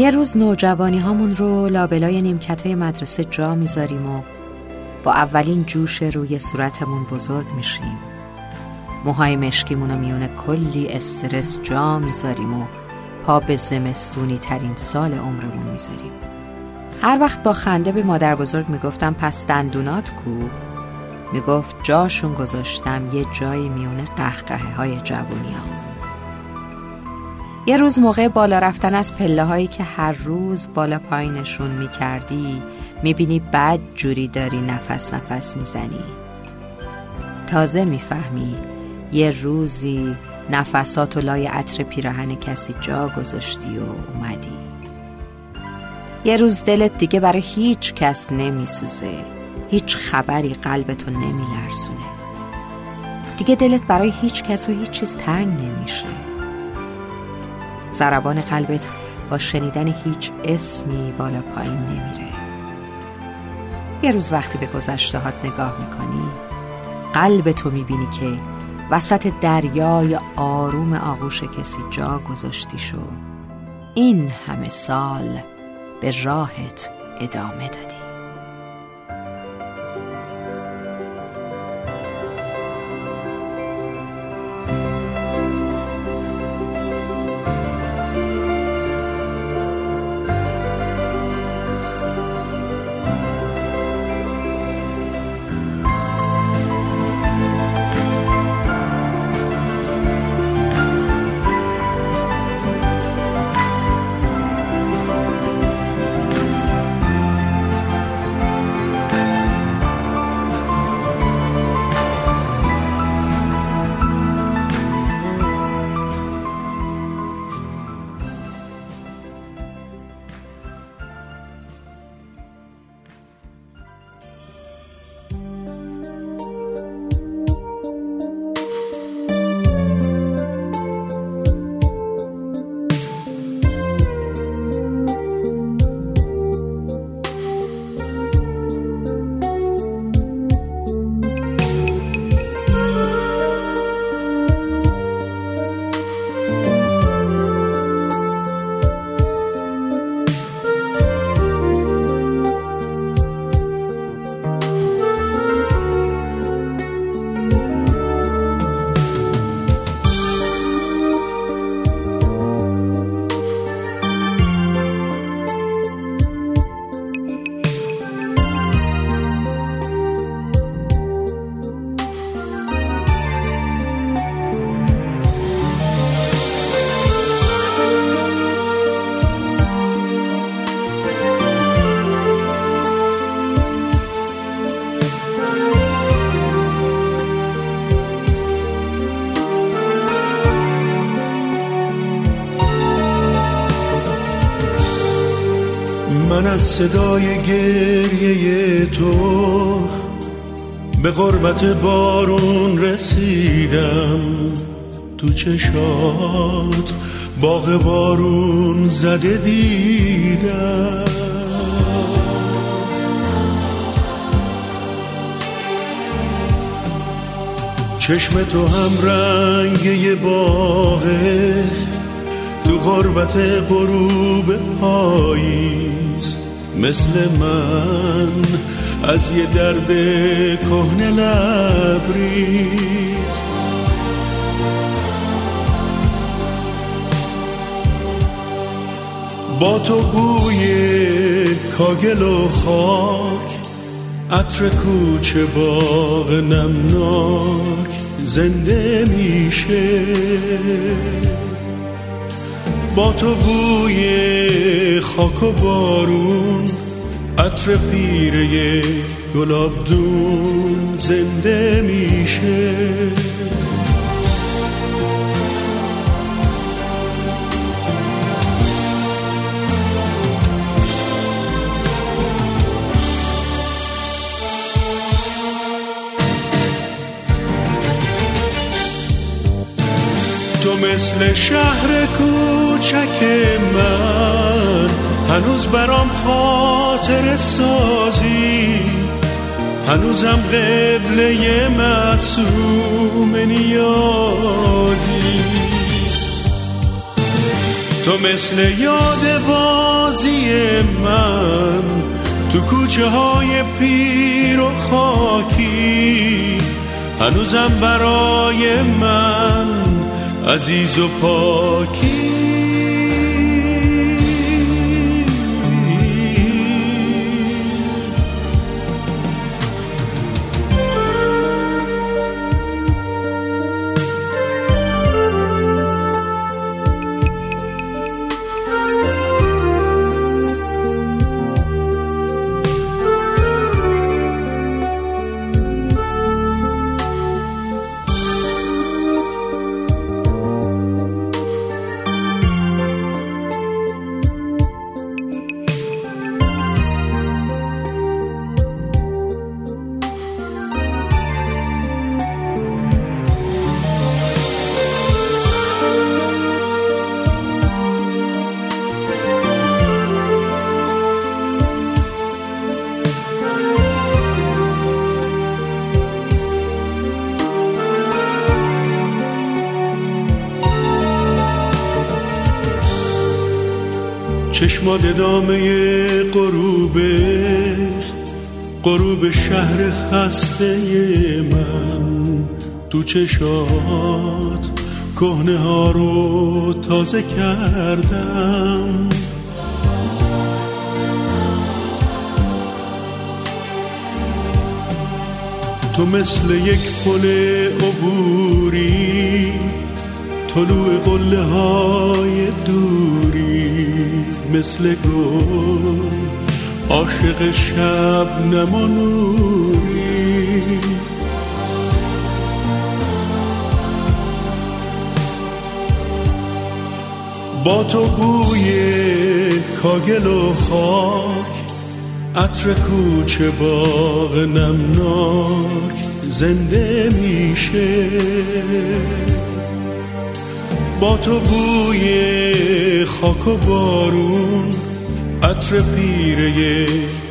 یه روز نوجوانی هامون رو لابلای نیمکت های مدرسه جا می‌ذاریم و با اولین جوش روی صورتمون بزرگ میشیم. موهای مشکیمون رو میونه کلی استرس جا می‌ذاریم و پا به زمستونی ترین سال عمرمون می‌ذاریم. هر وقت با خنده به مادر بزرگ می‌گفتم پس دندونات کو؟ می‌گفت جاشون گذاشتم یه جایی میونه قهقه های جوونی یه روز موقع بالا رفتن از پله هایی که هر روز بالا پایینشون می‌کردی می‌بینی بد جوری داری نفس نفس می‌زنی. تازه می‌فهمی یه روزی نفسات و لای عطر پیراهن کسی جا گذاشتی و اومدی. یه روز دلت دیگه برای هیچ کس نمیسوزه هیچ خبری قلبتو نمیلرزونه. دیگه دلت برای هیچ کس و هیچ چیز تنگ نمیشه. زربان قلبت با شنیدن هیچ اسمی بالا پایین نمیره. یه روز وقتی به گذشتهات نگاه می‌کنی قلب تو می‌بینی که وسط دریای آروم آغوش کسی جا گذاشتی شو این همه سال به راهت ادامه دادی. از صدای گریه تو به قربت بارون رسیدم تو چشات باغ بارون زده دیدم. چشم تو هم رنگ یه باغه تو غربت غروب پاییز مثل من از یه درد کهنه لبریز. با تو بوی کاگل و خاک عطر کوچه باغ نمناک زنده میشه. با تو بوی خاک و بارون عطر پیره گلابدون زنده میشه. تو مثل شهر کوچک من هنوز برام خاطر سازی هنوزم قبله معصوم نیازی. تو مثل یاد بازی من تو کوچه های پیر و خاکی هنوزم برای من عزیز و پاکی. چشمات ادامه غروبه غروب شهر خسته من. تو چشات کهنه ها رو تازه کردم. تو مثل یک پل عبوری طلوع قله های دوری مثل گل عاشق شب نمانوری. با تو بوی کاگل و خاک عطر کوچه باغ نمناک زنده میشه. با تو بوی خاک و بارون عطر پیره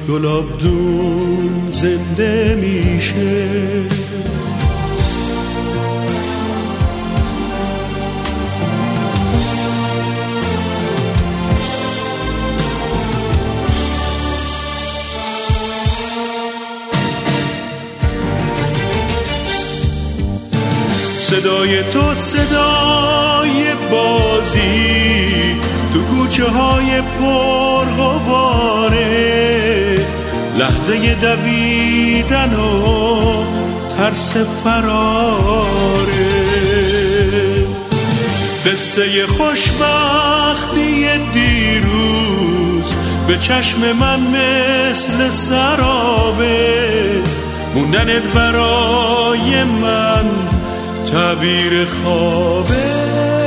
گلاب دون زنده میشه. صدای تو صدای کوچه های پر غباره لحظه دویدن و ترس فراره. قصه خوشبختی دیروز به چشم من مثل سرابه. موندنت برای من تعبیر خوابه.